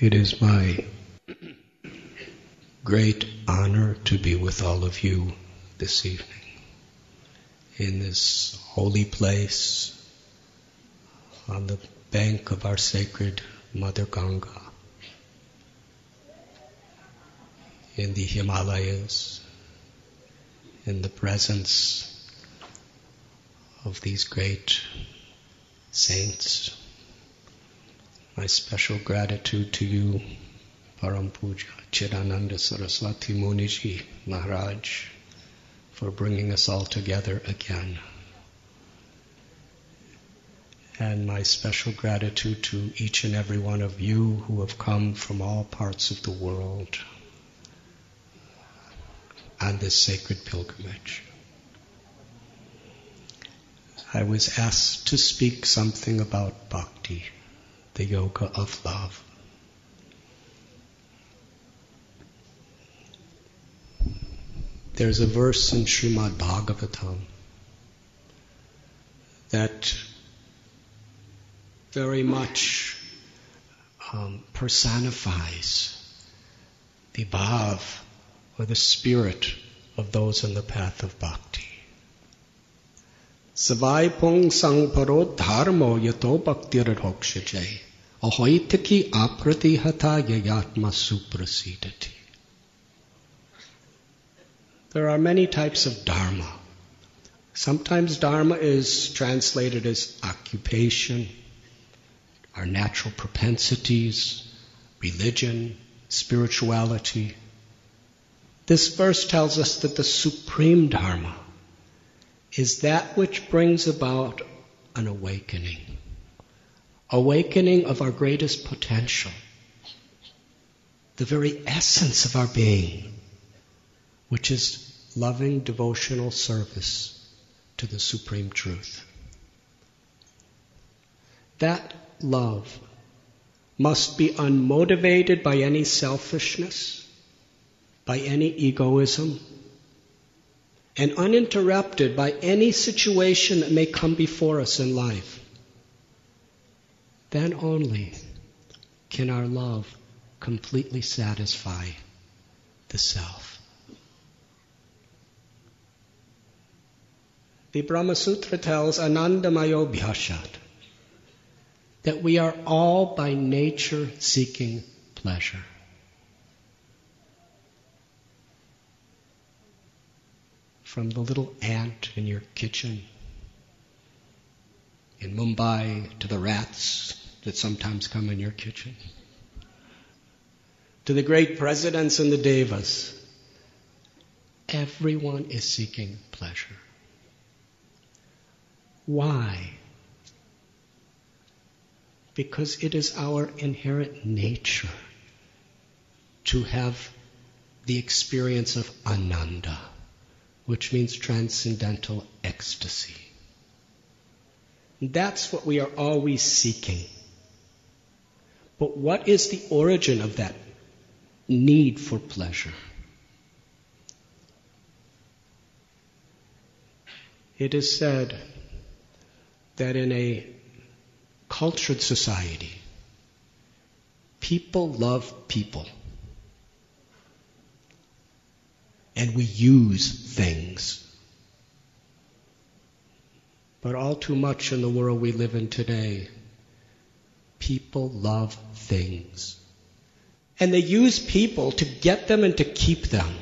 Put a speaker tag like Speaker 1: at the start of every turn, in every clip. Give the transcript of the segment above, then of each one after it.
Speaker 1: It is my great honor to be with all of you this evening in this holy place on the bank of our sacred Mother Ganga in the Himalayas in the presence of these great saints. My special gratitude to you, Param Puja Chidananda Saraswati Muniji Maharaj, for bringing us all together again. And my special gratitude to each and every one of you who have come from all parts of the world on this sacred pilgrimage. I was asked to speak something about bhakti, the yoga of love. There's a verse in Srimad Bhagavatam that very much um, personifies the bhav or the spirit of those in the path of bhakti. Dharmo yato ahoitiki aprati hata yayatma. There are many types of dharma. Sometimes dharma is translated as occupation, our natural propensities, religion, spirituality. This verse tells us that the supreme dharma is that which brings about an awakening. Awakening of our greatest potential. The very essence of our being, which is loving devotional service to the Supreme Truth. That love must be unmotivated by any selfishness, by any egoism, and uninterrupted by any situation that may come before us in life. Then only can our love completely satisfy the self. The Brahma Sutra tells Anandamayo Bhyashat that we are all by nature seeking pleasure. From the little ant in your kitchen in Mumbai to the rats that sometimes come in your kitchen to the great presidents and the devas. Everyone is seeking pleasure. Why? Because it is our inherent nature to have the experience of ananda which means transcendental ecstasy. That's what we are always seeking. But what is the origin of that need for pleasure? It is said that in a cultured society, people love people. And we use things. But all too much in the world we live in today, people love things. And they use people to get them and to keep them.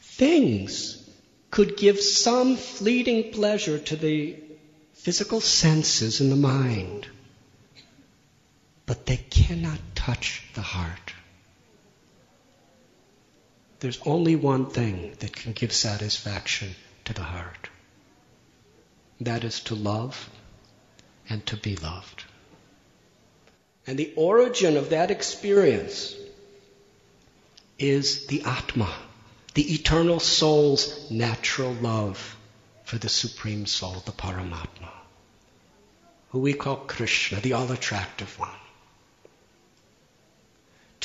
Speaker 1: Things could give some fleeting pleasure to the physical senses and the mind, but they cannot touch the heart. There's only one thing that can give satisfaction to the heart. That is to love and to be loved. And the origin of that experience is the Atma, the eternal soul's natural love for the Supreme Soul, the Paramatma, who we call Krishna, the all attractive one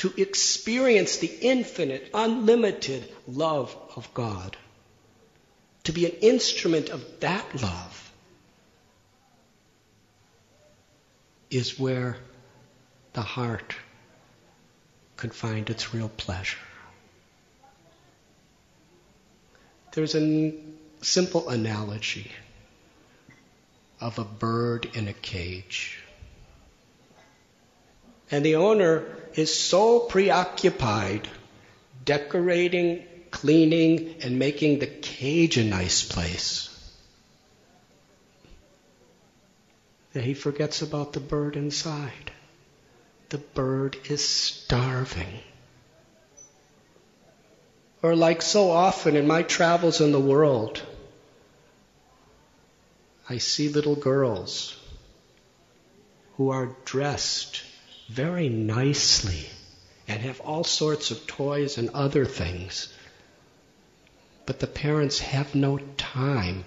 Speaker 1: to experience the infinite, unlimited love of God, to be an instrument of that love, is where the heart could find its real pleasure. There's a simple analogy of a bird in a cage. And the owner is so preoccupied decorating, cleaning, and making the cage a nice place that he forgets about the bird inside. The bird is starving. Or, like so often in my travels in the world, I see little girls who are dressed very nicely and have all sorts of toys and other things. But the parents have no time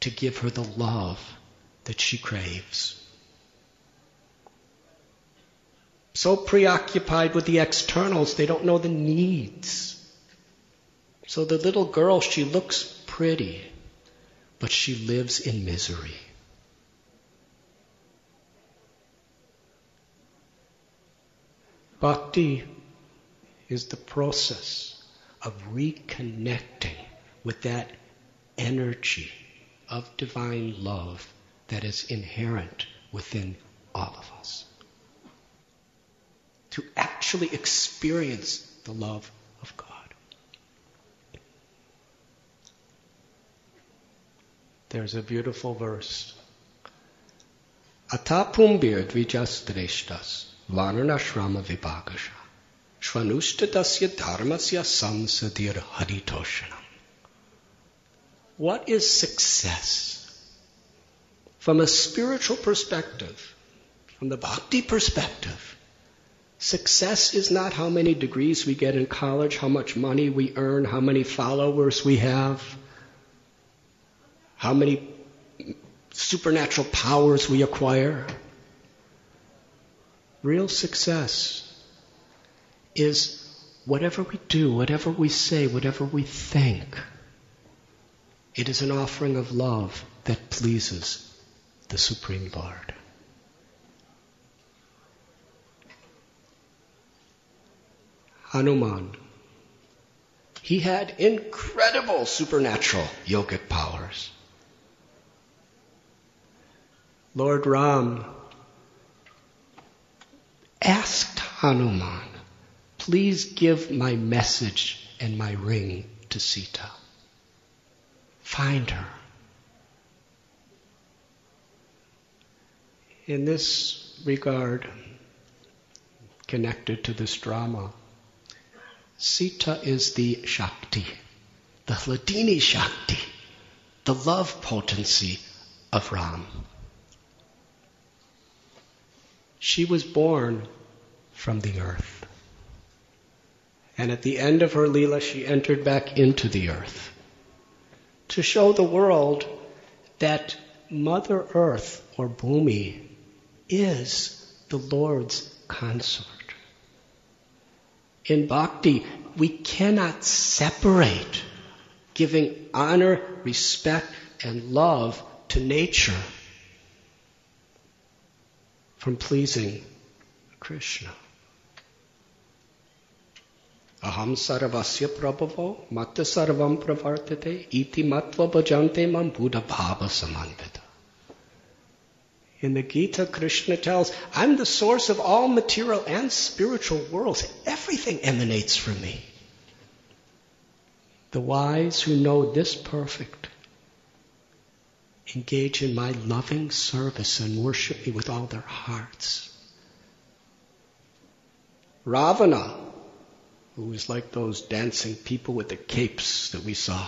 Speaker 1: to give her the love that she craves. So preoccupied with the externals, they don't know the needs. So the little girl, she looks pretty, but she lives in misery. Bhakti is the process of reconnecting with that energy of divine love that is inherent within all of us. To actually experience the love of God. There's a beautiful verse. Atapumbir dvijastreshtas varnashrama shvanushtatasya dharmasya. What is success? From a spiritual perspective, from the bhakti perspective, success is not how many degrees we get in college, how much money we earn, how many followers we have, how many supernatural powers we acquire. Real success is whatever we do, whatever we say, whatever we think. It is an offering of love that pleases the Supreme Lord. Hanuman. He had incredible supernatural yogic powers. Lord Ram asked Hanuman, please give my message and my ring to Sita. Find her. in this regard, connected to this drama, Sita is the Shakti, the Ladini Shakti, the love potency of Ram. She was born from the earth. And at the end of her Leela, she entered back into the earth to show the world that Mother Earth or Bhumi is the Lord's consort. In bhakti, we cannot separate giving honor, respect, and love to nature from pleasing Krishna. Aham sarvasya prabhavo matta sarvam pravartate iti matva bhajante mam buddha bhava samanvita. In the Gita, Krishna tells, I'm the source of all material and spiritual worlds. Everything emanates from me. The wise who know this perfect engage in my loving service and worship me with all their hearts. Ravana, who is like those dancing people with the capes that we saw,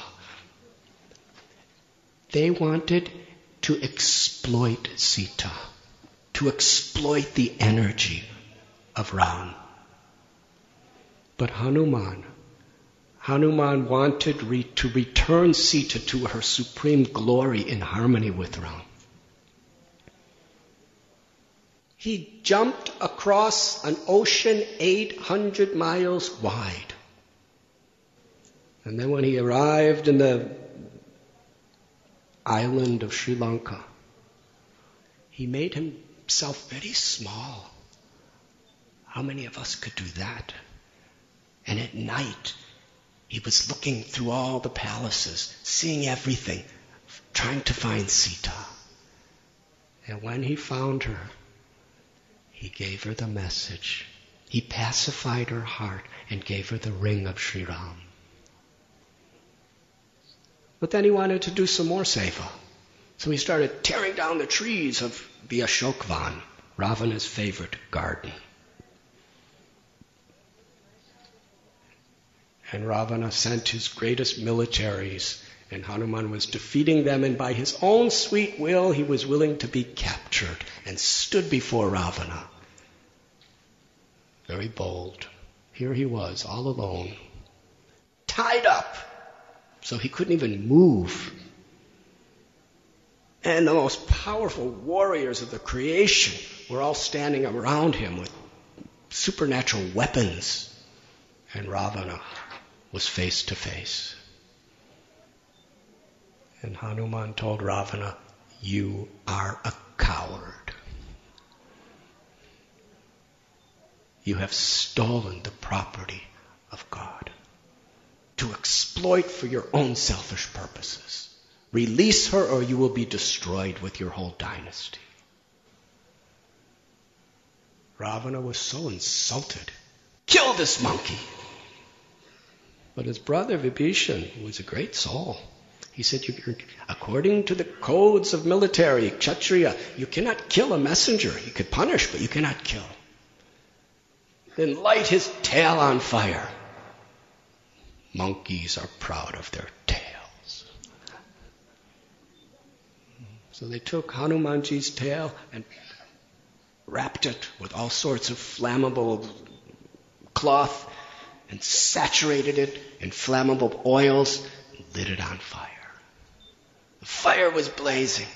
Speaker 1: they wanted to exploit Sita, to exploit the energy of Ram. But Hanuman, Hanuman wanted re- to return Sita to her supreme glory in harmony with Ram. He jumped across an ocean 800 miles wide. And then when he arrived in the island of Sri Lanka. He made himself very small. How many of us could do that? And at night, he was looking through all the palaces, seeing everything, trying to find Sita. And when he found her, he gave her the message. He pacified her heart and gave her the ring of Sri Ram. But then he wanted to do some more seva. So he started tearing down the trees of the Ashokvan, Ravana's favorite garden. And Ravana sent his greatest militaries, and Hanuman was defeating them, and by his own sweet will, he was willing to be captured and stood before Ravana. Very bold. Here he was, all alone, tied up, so he couldn't even move. And the most powerful warriors of the creation were all standing around him with supernatural weapons. And Ravana was face to face. And Hanuman told Ravana, You are a coward. You have stolen the property of God to exploit for your own selfish purposes. Release her or you will be destroyed with your whole dynasty. Ravana was so insulted. Kill this monkey! But his brother Vibhishan was a great soul. He said, according to the codes of military, Kshatriya, you cannot kill a messenger. You could punish, but you cannot kill. Then light his tail on fire. Monkeys are proud of their tails. So they took Hanumanji's tail and wrapped it with all sorts of flammable cloth and saturated it in flammable oils and lit it on fire. The fire was blazing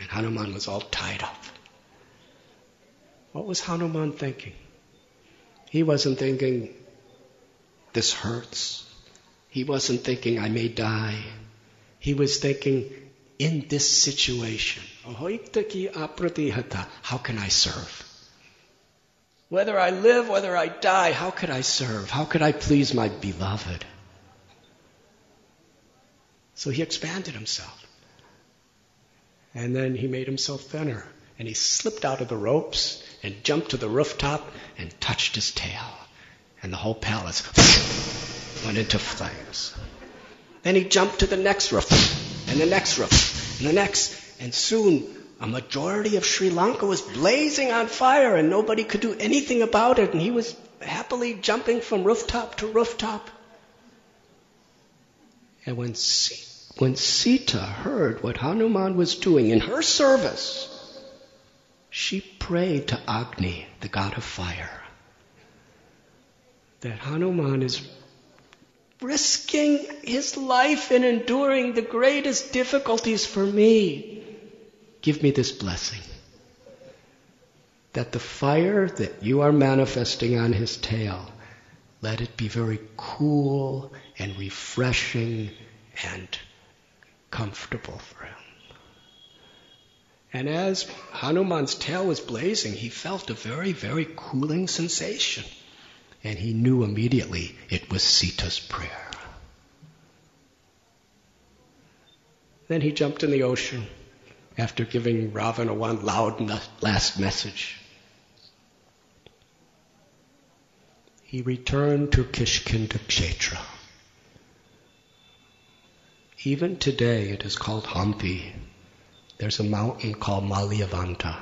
Speaker 1: and Hanuman was all tied up. What was Hanuman thinking? He wasn't thinking, this hurts. He wasn't thinking, I may die. He was thinking, in this situation, how can I serve? Whether I live, whether I die, how could I serve? How could I please my beloved? So he expanded himself. And then he made himself thinner. And he slipped out of the ropes and jumped to the rooftop and touched his tail. And the whole palace went into flames. Then he jumped to the next roof and the next roof and the next. And soon a majority of Sri Lanka was blazing on fire and nobody could do anything about it. And he was happily jumping from rooftop to rooftop. And when, when Sita heard what Hanuman was doing in her service, she prayed to Agni, the god of fire, that Hanuman is risking his life and enduring the greatest difficulties for me give me this blessing. That the fire that you are manifesting on his tail, let it be very cool and refreshing and comfortable for him. And as Hanuman's tail was blazing, he felt a very, very cooling sensation. And he knew immediately it was Sita's prayer. Then he jumped in the ocean after giving Ravana one loud last message. He returned to Kishkinda Kshetra. Even today it is called Hampi. There's a mountain called Malyavanta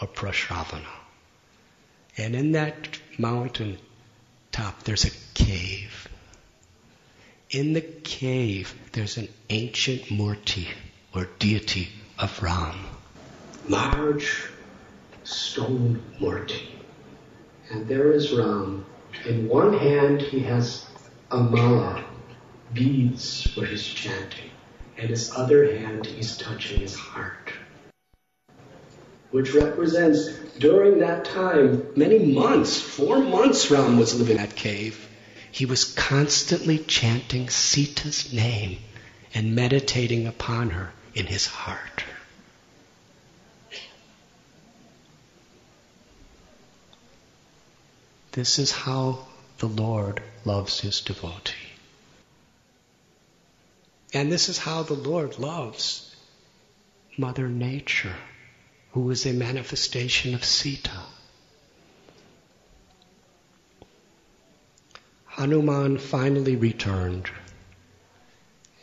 Speaker 1: or Prashravana. And in that mountain top there's a cave. In the cave there's an ancient murti or deity of Ram. Large stone murti. And there is Ram. In one hand he has a mala, beads for his chanting. In his other hand he's touching his heart. Which represents during that time, many months, four months Ram was living in that cave. He was constantly chanting Sita's name and meditating upon her in his heart. This is how the Lord loves his devotee. And this is how the Lord loves Mother Nature, who is a manifestation of Sita. Hanuman finally returned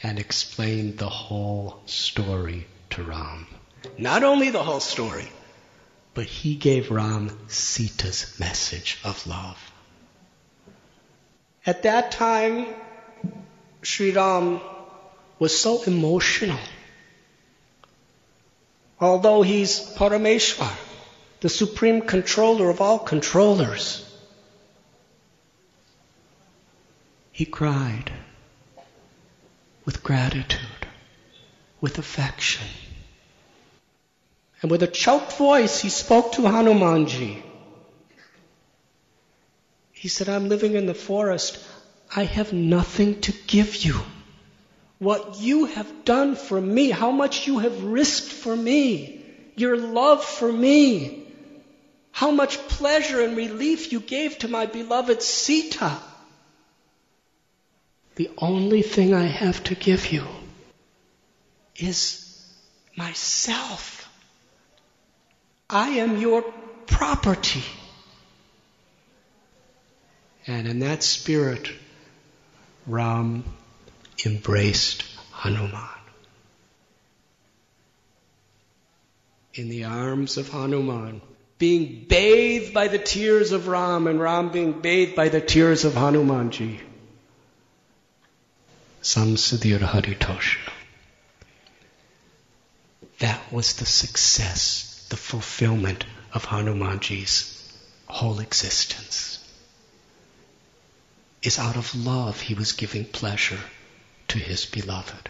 Speaker 1: and explained the whole story to Ram. Not only the whole story, but he gave Ram Sita's message of love. At that time, Sri Ram was so emotional. Although he's Parameshwar, the supreme controller of all controllers, he cried with gratitude, with affection. And with a choked voice, he spoke to Hanumanji. He said, I'm living in the forest. I have nothing to give you. What you have done for me, how much you have risked for me, your love for me, how much pleasure and relief you gave to my beloved Sita. The only thing I have to give you is myself. I am your property. And in that spirit, Ram embraced Hanuman. In the arms of Hanuman, being bathed by the tears of Ram and Ram being bathed by the tears of Hanumanji. Samsadir Haritosha. That was the success, the fulfillment of Hanumanji's whole existence. Is out of love he was giving pleasure to his beloved.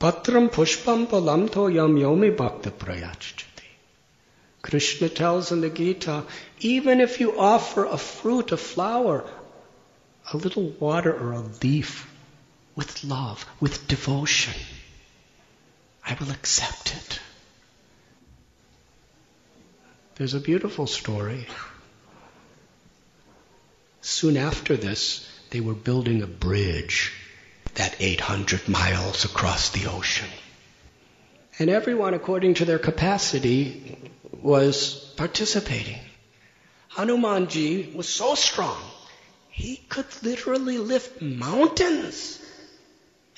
Speaker 1: Patram pushpam palam yam yomi bhakta prayachati. Krishna tells in the Gita, even if you offer a fruit, a flower, a little water or a leaf with love, with devotion, I will accept it. There's a beautiful story. Soon after this, they were building a bridge that 800 miles across the ocean. And everyone, according to their capacity, was participating. Hanumanji was so strong, he could literally lift mountains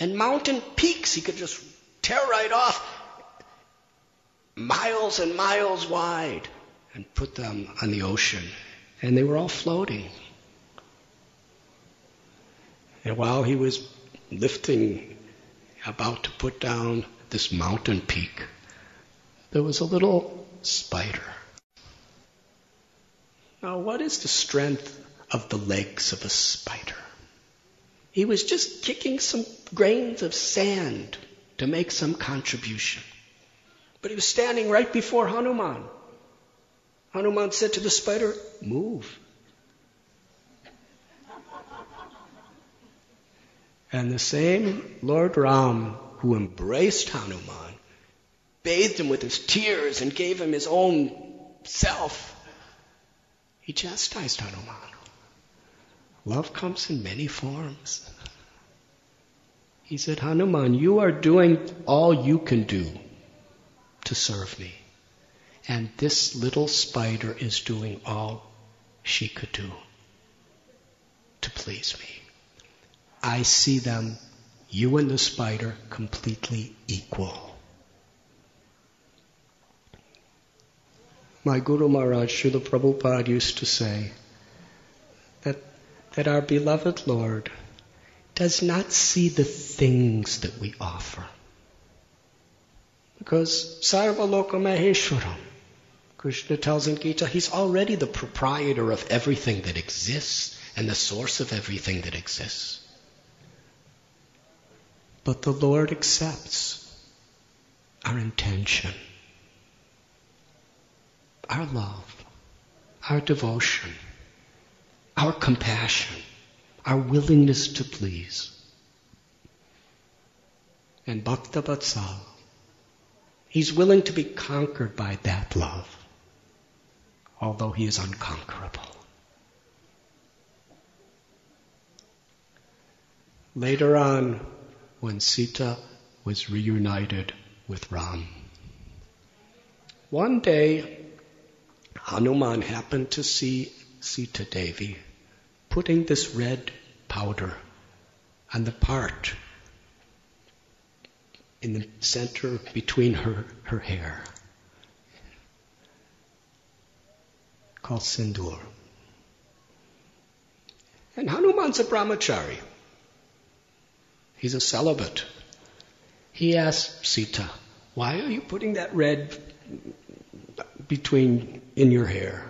Speaker 1: and mountain peaks. He could just tear right off miles and miles wide and put them on the ocean. And they were all floating. And while he was lifting, about to put down this mountain peak, there was a little spider. Now, what is the strength of the legs of a spider? He was just kicking some grains of sand to make some contribution. But he was standing right before Hanuman. Hanuman said to the spider, Move. And the same Lord Ram who embraced Hanuman, bathed him with his tears and gave him his own self, he chastised Hanuman. Love comes in many forms. He said, Hanuman, you are doing all you can do to serve me. And this little spider is doing all she could do to please me. I see them, you and the spider, completely equal. My Guru Maharaj Srila Prabhupada used to say that, that our beloved Lord does not see the things that we offer. Because Sarvaloka Maheshwaram, Krishna tells in Gita, he's already the proprietor of everything that exists and the source of everything that exists. But the Lord accepts our intention, our love, our devotion, our compassion, our willingness to please. And Bhakta Vatsal, he's willing to be conquered by that love. although he is unconquerable. Later on, when Sita was reunited with Ram, one day Hanuman happened to see Sita Devi putting this red powder on the part in the center between her, her hair called Sindur. And Hanuman's a brahmachari. He's a celibate. He asked Sita, why are you putting that red between in your hair?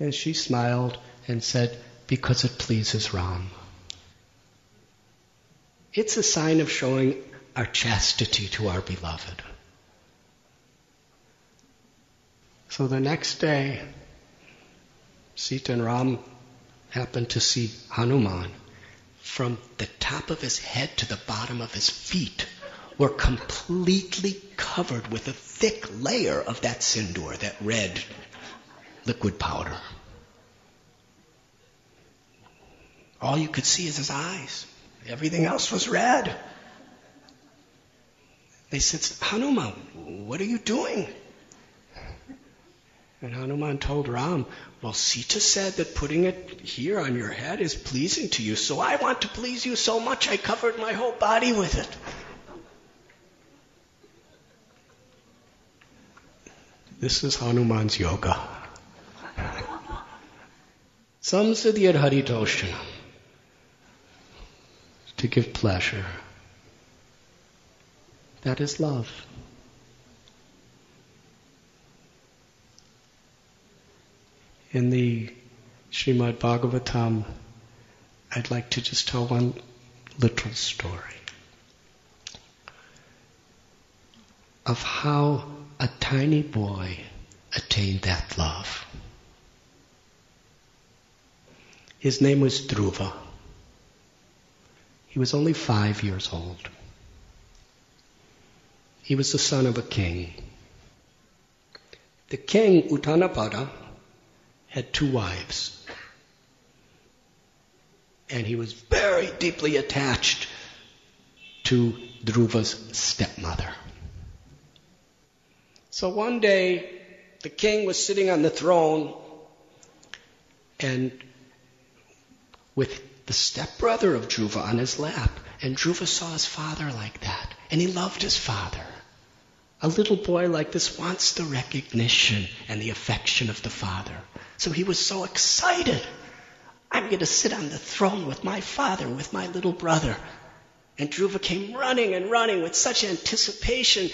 Speaker 1: And she smiled and said, because it pleases Ram. It's a sign of showing our chastity to our beloved. So the next day, Sita and Ram happened to see Hanuman. From the top of his head to the bottom of his feet were completely covered with a thick layer of that sindur, that red liquid powder. All you could see is his eyes. Everything else was red. They said, Hanuman, what are you doing? And Hanuman told Ram, Well, Sita said that putting it here on your head is pleasing to you, so I want to please you so much I covered my whole body with it. This is Hanuman's yoga. Samsadhyad Haritoshanam to give pleasure. That is love. In the Srimad Bhagavatam, I'd like to just tell one little story of how a tiny boy attained that love. His name was Dhruva. He was only five years old. He was the son of a king. The king, Uttanapada, had two wives. And he was very deeply attached to Dhruva's stepmother. So one day, the king was sitting on the throne and with the stepbrother of Dhruva on his lap. And Dhruva saw his father like that, and he loved his father. A little boy like this wants the recognition and the affection of the father. So he was so excited. I'm going to sit on the throne with my father, with my little brother. And Dhruva came running and running with such anticipation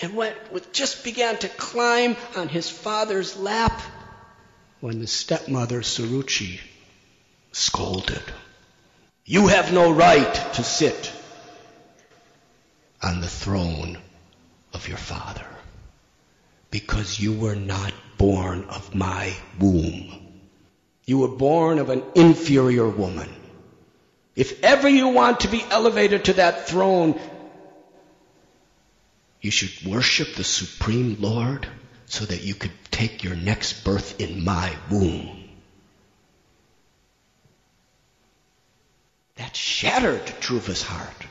Speaker 1: and went, just began to climb on his father's lap when the stepmother Suruchi scolded. You have no right to sit on the throne of your father because you were not born of my womb. You were born of an inferior woman. If ever you want to be elevated to that throne, you should worship the Supreme Lord so that you could take your next birth in my womb. That shattered Dhruva's heart.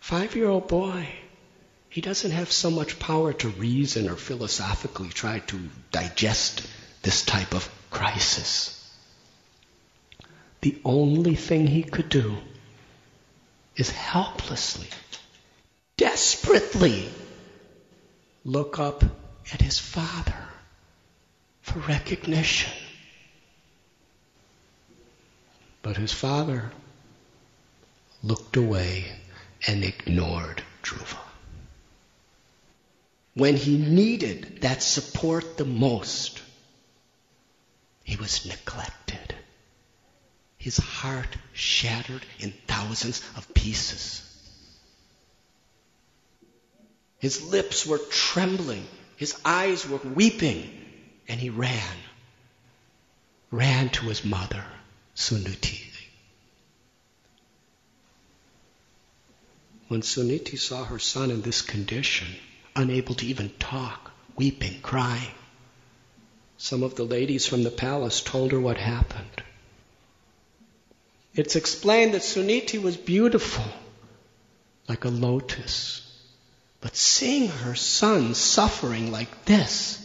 Speaker 1: Five year old boy, he doesn't have so much power to reason or philosophically try to digest this type of crisis. The only thing he could do is helplessly, desperately look up at his father for recognition. But his father looked away and ignored Dhruva. When he needed that support the most, he was neglected. His heart shattered in thousands of pieces. His lips were trembling. His eyes were weeping. And he ran, ran to his mother Suniti. When Suniti saw her son in this condition, unable to even talk, weeping, crying. Some of the ladies from the palace told her what happened. It's explained that Suniti was beautiful, like a lotus. But seeing her son suffering like this,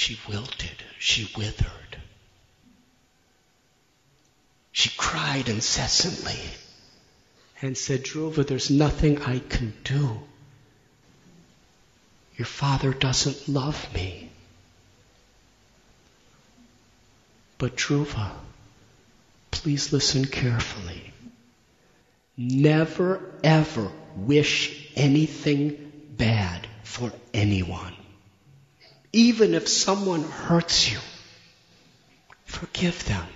Speaker 1: she wilted, she withered. She cried incessantly and said, Dhruva, there's nothing I can do. Your father doesn't love me. But Dhruva, please listen carefully. Never ever wish anything bad for anyone. Even if someone hurts you, forgive them.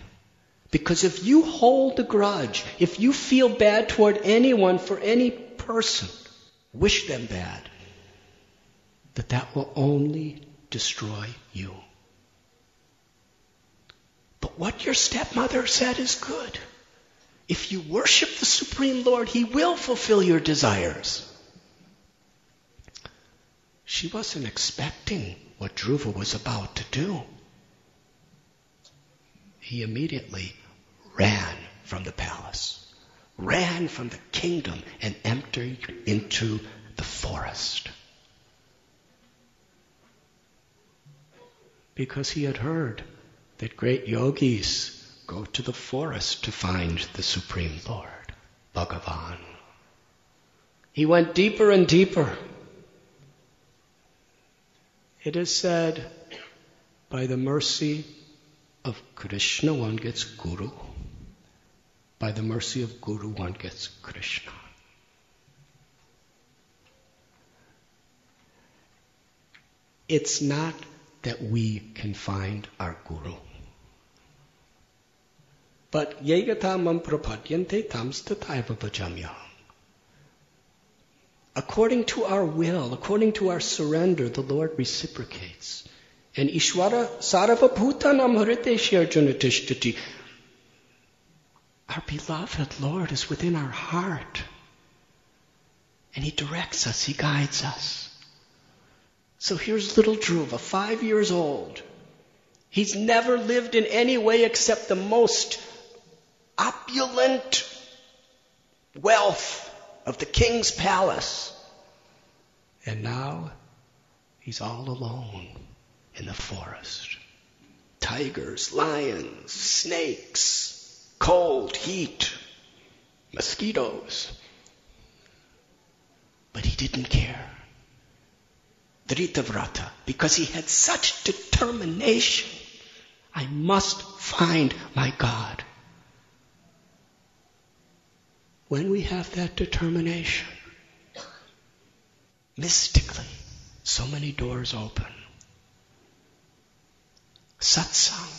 Speaker 1: Because if you hold a grudge, if you feel bad toward anyone for any person, wish them bad, that that will only destroy you. But what your stepmother said is good. If you worship the Supreme Lord, He will fulfill your desires. She wasn't expecting what Dhruva was about to do. He immediately ran from the palace, ran from the kingdom, and entered into the forest. Because he had heard that great yogis go to the forest to find the Supreme Lord, Bhagavan. He went deeper and deeper. It is said, by the mercy of Krishna, one gets Guru. By the mercy of Guru, one gets Krishna. It's not that we can find our Guru. But yegatamam prapadyante tamstataiva bhajamya. According to our will, according to our surrender, the Lord reciprocates. And Ishwara Sarvabhutanam Arjuna our beloved Lord is within our heart. And He directs us, He guides us. So here's little Dhruva, five years old. He's never lived in any way except the most opulent wealth of the king's palace. And now he's all alone in the forest. Tigers, lions, snakes, cold, heat, mosquitoes. But he didn't care. Dritavrata, because he had such determination. I must find my God. When we have that determination, mystically, so many doors open. Satsang,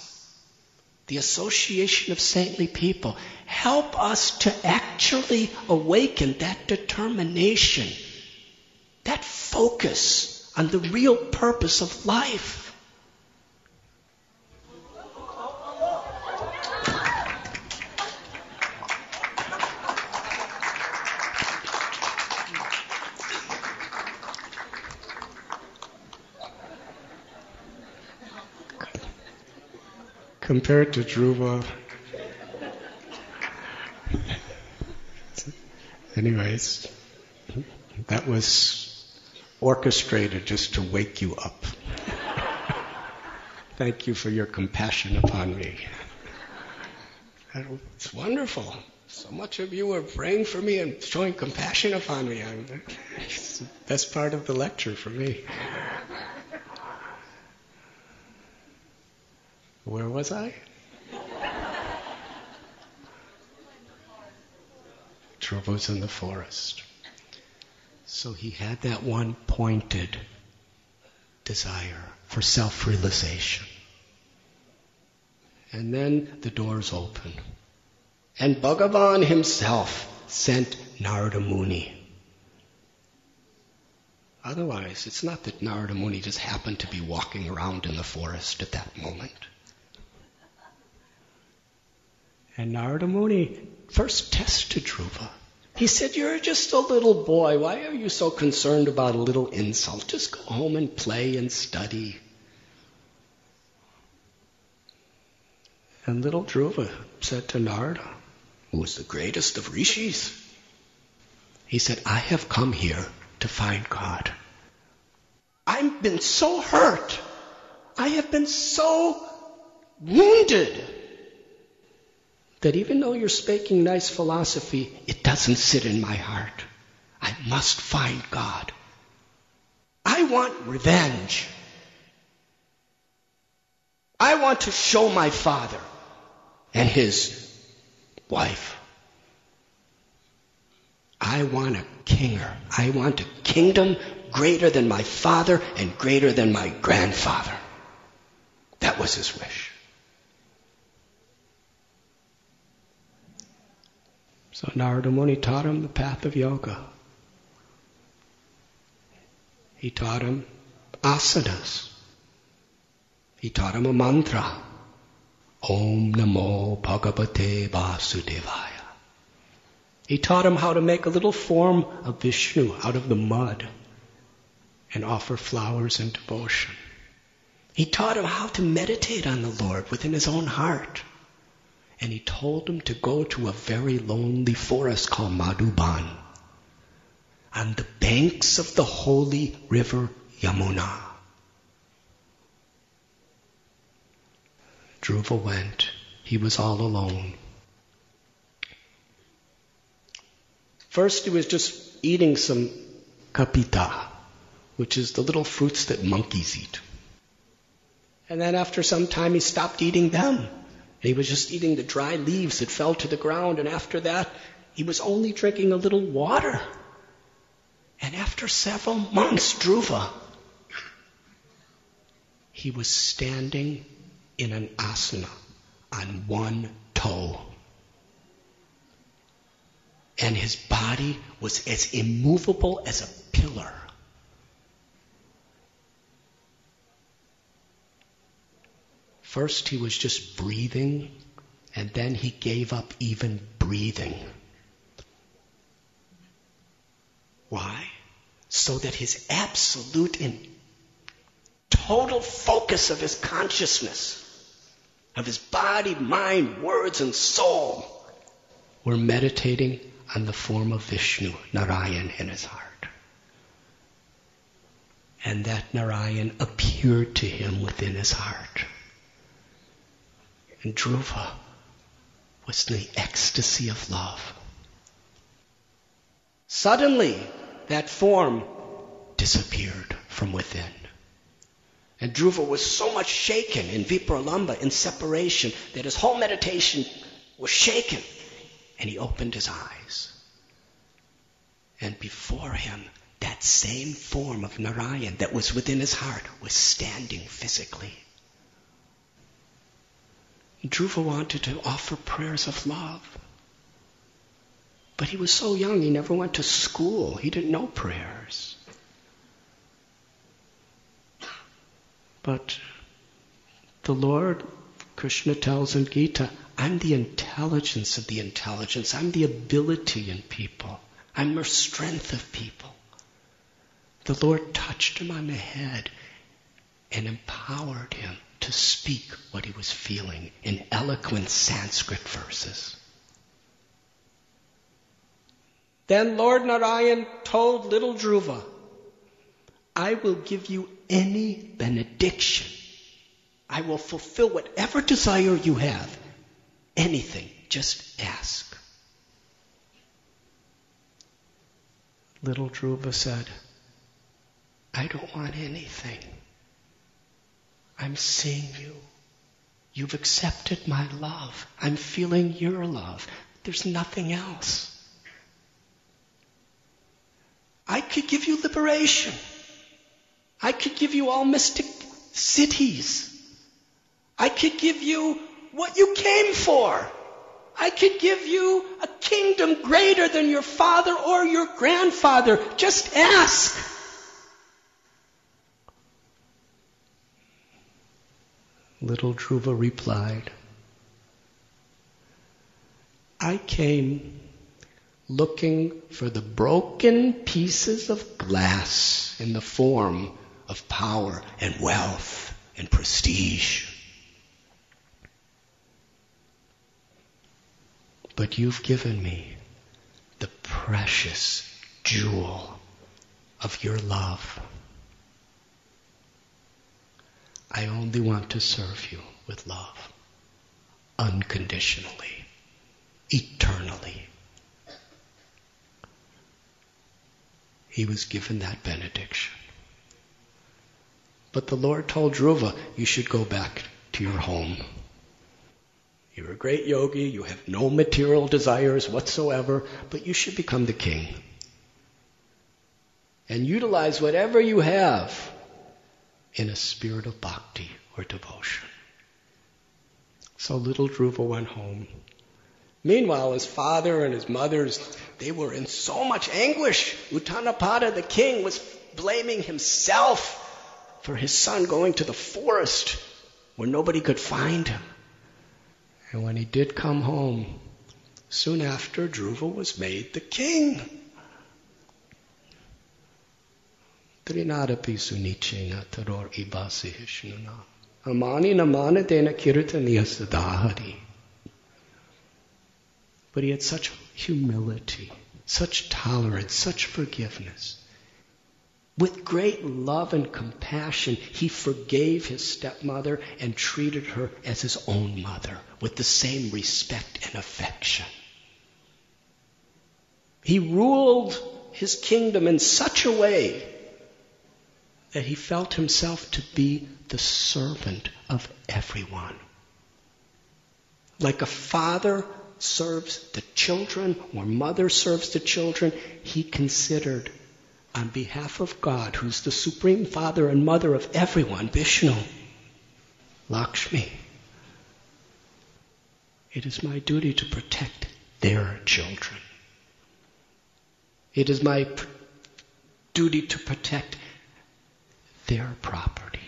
Speaker 1: the association of saintly people, help us to actually awaken that determination, that focus on the real purpose of life. Compared to Dhruva. Anyways, that was orchestrated just to wake you up. Thank you for your compassion upon me. It's wonderful. So much of you are praying for me and showing compassion upon me. It's the best part of the lecture for me. Where was I? Dhruva's in the forest. So he had that one pointed desire for self realization. And then the doors open. And Bhagavan himself sent Narada Muni. Otherwise, it's not that Narada Muni just happened to be walking around in the forest at that moment. And Narada Muni first tested Dhruva. He said, You're just a little boy. Why are you so concerned about a little insult? Just go home and play and study. And little Dhruva said to Narada, who was the greatest of rishis, he said, I have come here to find God. I've been so hurt. I have been so wounded that even though you're speaking nice philosophy, it doesn't sit in my heart. I must find God. I want revenge. I want to show my father and his wife. I want a kinger. I want a kingdom greater than my father and greater than my grandfather. That was his wish. So Narada Muni taught him the path of yoga. He taught him asanas. He taught him a mantra. Om Namo Bhagavate Vasudevaya. He taught him how to make a little form of Vishnu out of the mud and offer flowers in devotion. He taught him how to meditate on the Lord within his own heart and he told him to go to a very lonely forest called Madhuban on the banks of the holy river Yamuna. Dhruva went. He was all alone. First, he was just eating some kapita, which is the little fruits that monkeys eat. And then after some time, he stopped eating them he was just eating the dry leaves that fell to the ground, and after that, he was only drinking a little water. And after several months, Dhruva, he was standing in an asana on one toe. And his body was as immovable as a pillar. First, he was just breathing, and then he gave up even breathing. Why? So that his absolute and total focus of his consciousness, of his body, mind, words, and soul, were meditating on the form of Vishnu, Narayan, in his heart. And that Narayan appeared to him within his heart. And Dhruva was in the ecstasy of love. Suddenly, that form disappeared from within. And Dhruva was so much shaken in Vipralamba, in separation, that his whole meditation was shaken. And he opened his eyes. And before him, that same form of Narayan that was within his heart was standing physically. Dhruva wanted to offer prayers of love. But he was so young, he never went to school. He didn't know prayers. But the Lord, Krishna tells in Gita, I'm the intelligence of the intelligence. I'm the ability in people. I'm the strength of people. The Lord touched him on the head and empowered him to speak what he was feeling in eloquent Sanskrit verses. Then Lord Narayan told little Dhruva, I will give you any benediction. I will fulfill whatever desire you have. Anything. Just ask. Little Dhruva said, I don't want anything. I'm seeing you. You've accepted my love. I'm feeling your love. There's nothing else. I could give you liberation. I could give you all mystic siddhis. I could give you what you came for. I could give you a kingdom greater than your father or your grandfather. Just ask. Little Dhruva replied, I came looking for the broken pieces of glass in the form of power and wealth and prestige. But you've given me the precious jewel of your love. I only want to serve you with love, unconditionally, eternally. He was given that benediction. But the Lord told Dhruva, you should go back to your home. You're a great yogi, you have no material desires whatsoever, but you should become the king. And utilize whatever you have in a spirit of bhakti or devotion. So little Dhruva went home. Meanwhile, his father and his mothers, they were in so much anguish. Uttanapada, the king, was blaming himself for his son going to the forest where nobody could find him. And when he did come home, soon after, Dhruva was made the king. Trinadapi taror ibasi hishnuna. Amani namana dena. But he had such humility, such tolerance, such forgiveness. With great love and compassion, he forgave his stepmother and treated her as his own mother with the same respect and affection. He ruled his kingdom in such a way that he felt himself to be the servant of everyone. Like a father serves the children or mother serves the children, he considered on behalf of God, who's the supreme father and mother of everyone, Vishnu, Lakshmi. It is my duty to protect their children. It is my duty to protect their property.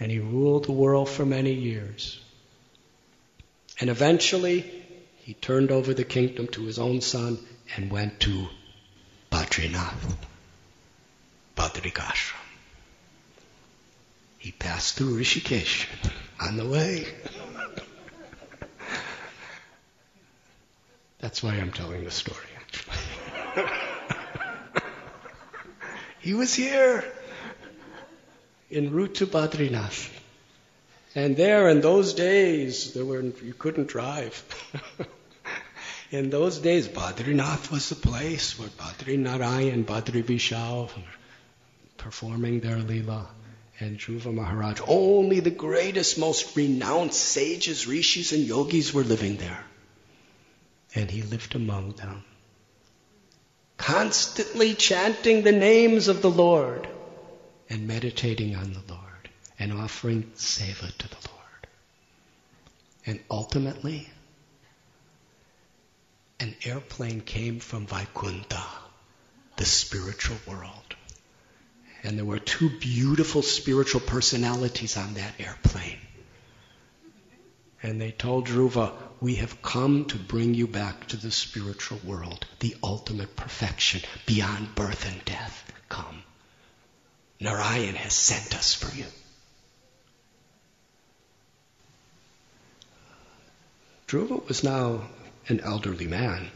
Speaker 1: And he ruled the world for many years. And eventually, he turned over the kingdom to his own son and went to Badrinath, Badrikashram. He passed through Rishikesh on the way. That's why I'm telling the story, actually. he was here en route to Badrinath. And there in those days, there were, you couldn't drive. In those days, Badrinath was the place where Badri Narayan, and Badri Vishal were performing their lila. And Dhruva Maharaj, only the greatest, most renowned sages, rishis, and yogis were living there. And he lived among them, constantly chanting the names of the Lord and meditating on the Lord and offering seva to the Lord. And ultimately, an airplane came from Vaikunta, the spiritual world. And there were two beautiful spiritual personalities on that airplane. And they told Dhruva, we have come to bring you back to the spiritual world, the ultimate perfection, beyond birth and death. Come. Narayan has sent us for you. Dhruva was now an elderly man.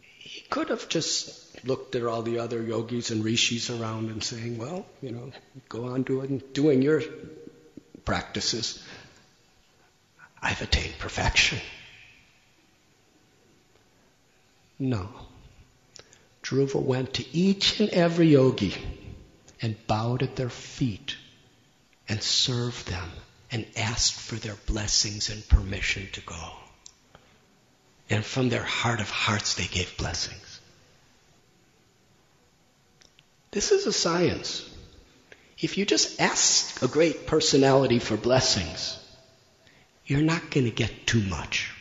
Speaker 1: He could have just looked at all the other yogis and rishis around and saying, well, you know, go on doing, doing your practices. I've attained perfection. No. Dhruva went to each and every yogi and bowed at their feet and served them and asked for their blessings and permission to go. And from their heart of hearts, they gave blessings. This is a science. If you just ask a great personality for blessings, you're not going to get too much.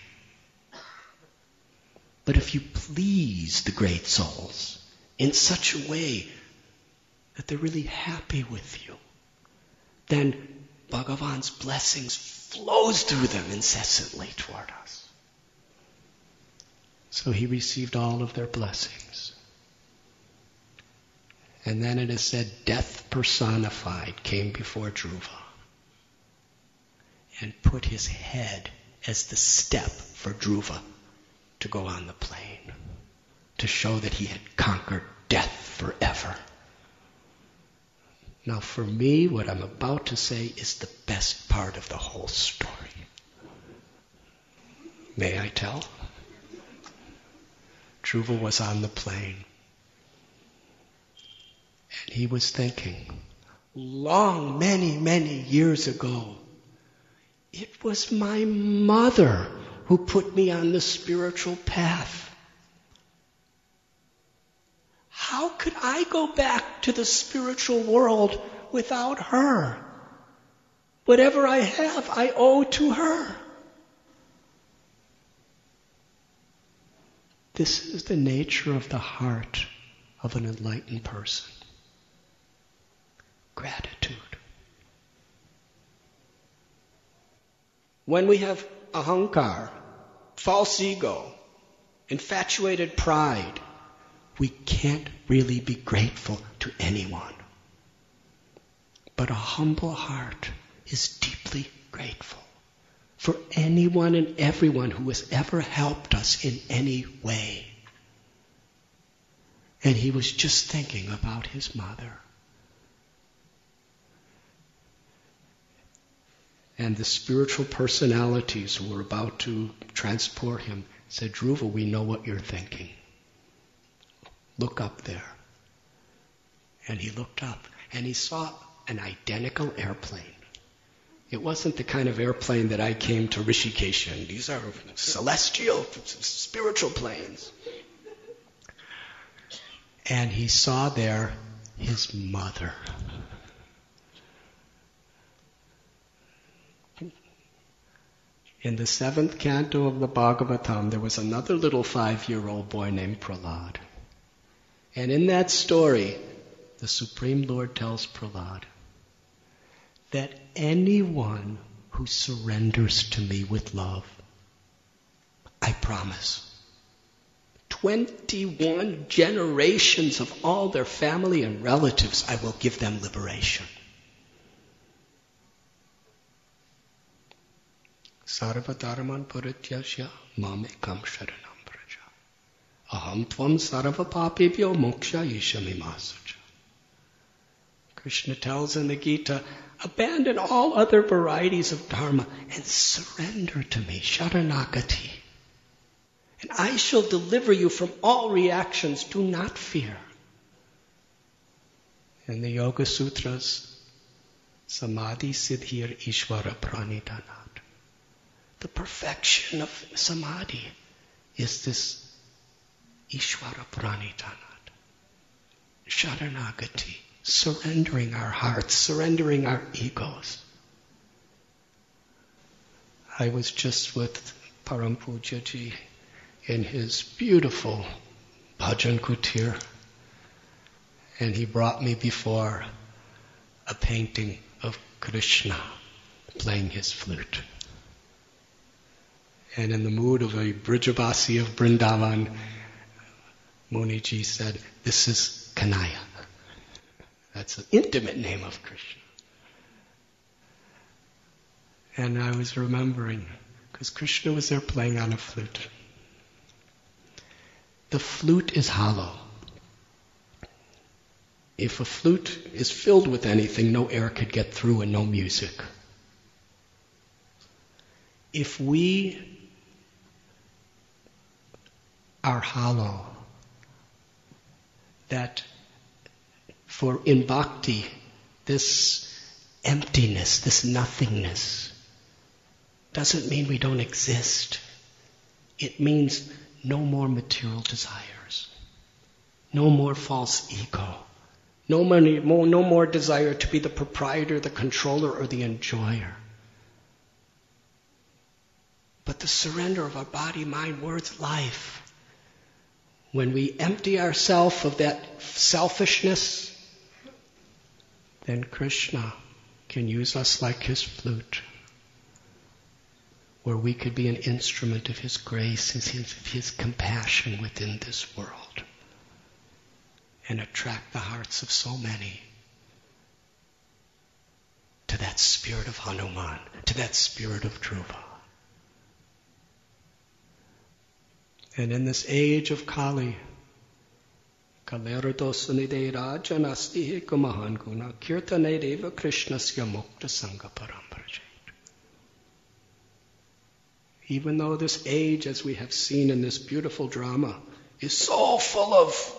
Speaker 1: But if you please the great souls in such a way that they're really happy with you, then Bhagavan's blessings flows through them incessantly toward us. So he received all of their blessings. And then it is said, death personified came before Dhruva and put his head as the step for Dhruva to go on the plane, to show that he had conquered death forever. Now, for me, what I'm about to say is the best part of the whole story. May I tell? Dhruva was on the plane. And he was thinking, long, many, many years ago, it was my mother who put me on the spiritual path. How could I go back to the spiritual world without her? Whatever I have, I owe to her. This is the nature of the heart of an enlightened person. Gratitude. When we have ahankar, false ego, infatuated pride, we can't really be grateful to anyone. But a humble heart is deeply grateful for anyone and everyone who has ever helped us in any way. And he was just thinking about his mother. And the spiritual personalities who were about to transport him said, Dhruva, we know what you're thinking. Look up there. And he looked up and he saw an identical airplane. It wasn't the kind of airplane that I came to Rishikesh in. These are celestial, spiritual planes. And he saw there his mother. In the seventh canto of the Bhagavatam, there was another little five year old boy named Prahlad. And in that story, the Supreme Lord tells Prahlad that anyone who surrenders to me with love, I promise, 21 generations of all their family and relatives, I will give them liberation. Sarva Dharman Purityasya Mamekam Sharanam. Aham tvam sarva papibhyo moksha ishamimasacha. Krishna tells in the Gita, abandon all other varieties of dharma and surrender to me, sharanagati. And I shall deliver you from all reactions. Do not fear. In the Yoga Sutras, Samadhi Siddhir Ishvara Pranidhanat. The perfection of Samadhi is this Ishvara Pranidhanat. Sharanagati. Surrendering our hearts, surrendering our egos. I was just with Param Pujaji in his beautiful bhajan kutir, and he brought me before a painting of Krishna playing his flute. And in the mood of a Brijavasi of Vrindavan, Muniji said, This is Kanhaiya. That's the intimate name of Krishna. And I was remembering, because Krishna was there playing on a flute. The flute is hollow. If a flute is filled with anything, no air could get through and no music. If we are hollow, that for in bhakti, this emptiness, this nothingness, doesn't mean we don't exist. It means no more material desires, no more false ego, no, money, no more desire to be the proprietor, the controller, or the enjoyer. But the surrender of our body, mind, words, life when we empty ourselves of that selfishness, then Krishna can use us like his flute, where we could be an instrument of his grace, his, his compassion within this world, and attract the hearts of so many to that spirit of Hanuman, to that spirit of Dhruva. And in this age of Kali, Kalerudosanideira janasti kumahan guna kirtanedeva krishnasya mukta sangha paramparajit. Even though this age, as we have seen in this beautiful drama, is so full of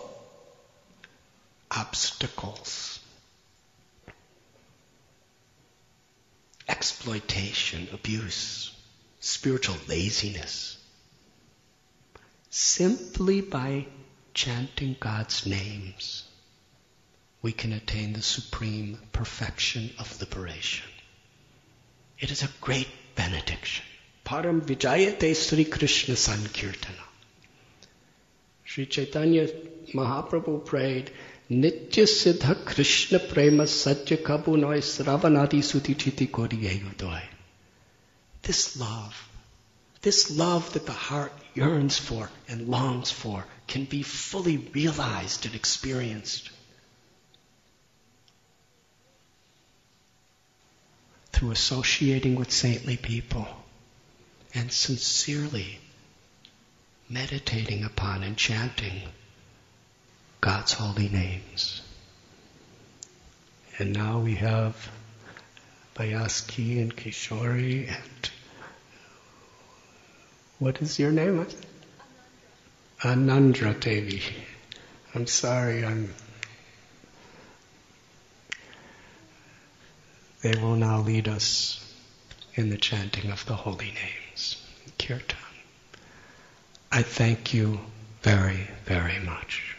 Speaker 1: obstacles, exploitation, abuse, spiritual laziness, simply by chanting God's names, we can attain the supreme perfection of liberation. It is a great benediction. Param Vijayate Sri Krishna Sankirtana. Sri Chaitanya Mahaprabhu prayed, Nitya Siddha Krishna Prema Satya Kabunoi Sravanadi Sutichiti Kodiyayudoi. This love this love that the heart yearns for and longs for can be fully realized and experienced through associating with saintly people and sincerely meditating upon and chanting God's holy names. And now we have Bayaski and Kishori and what is your name? Anandra Devi. I'm sorry, I'm. They will now lead us in the chanting of the holy names, Kirtan. I thank you very, very much.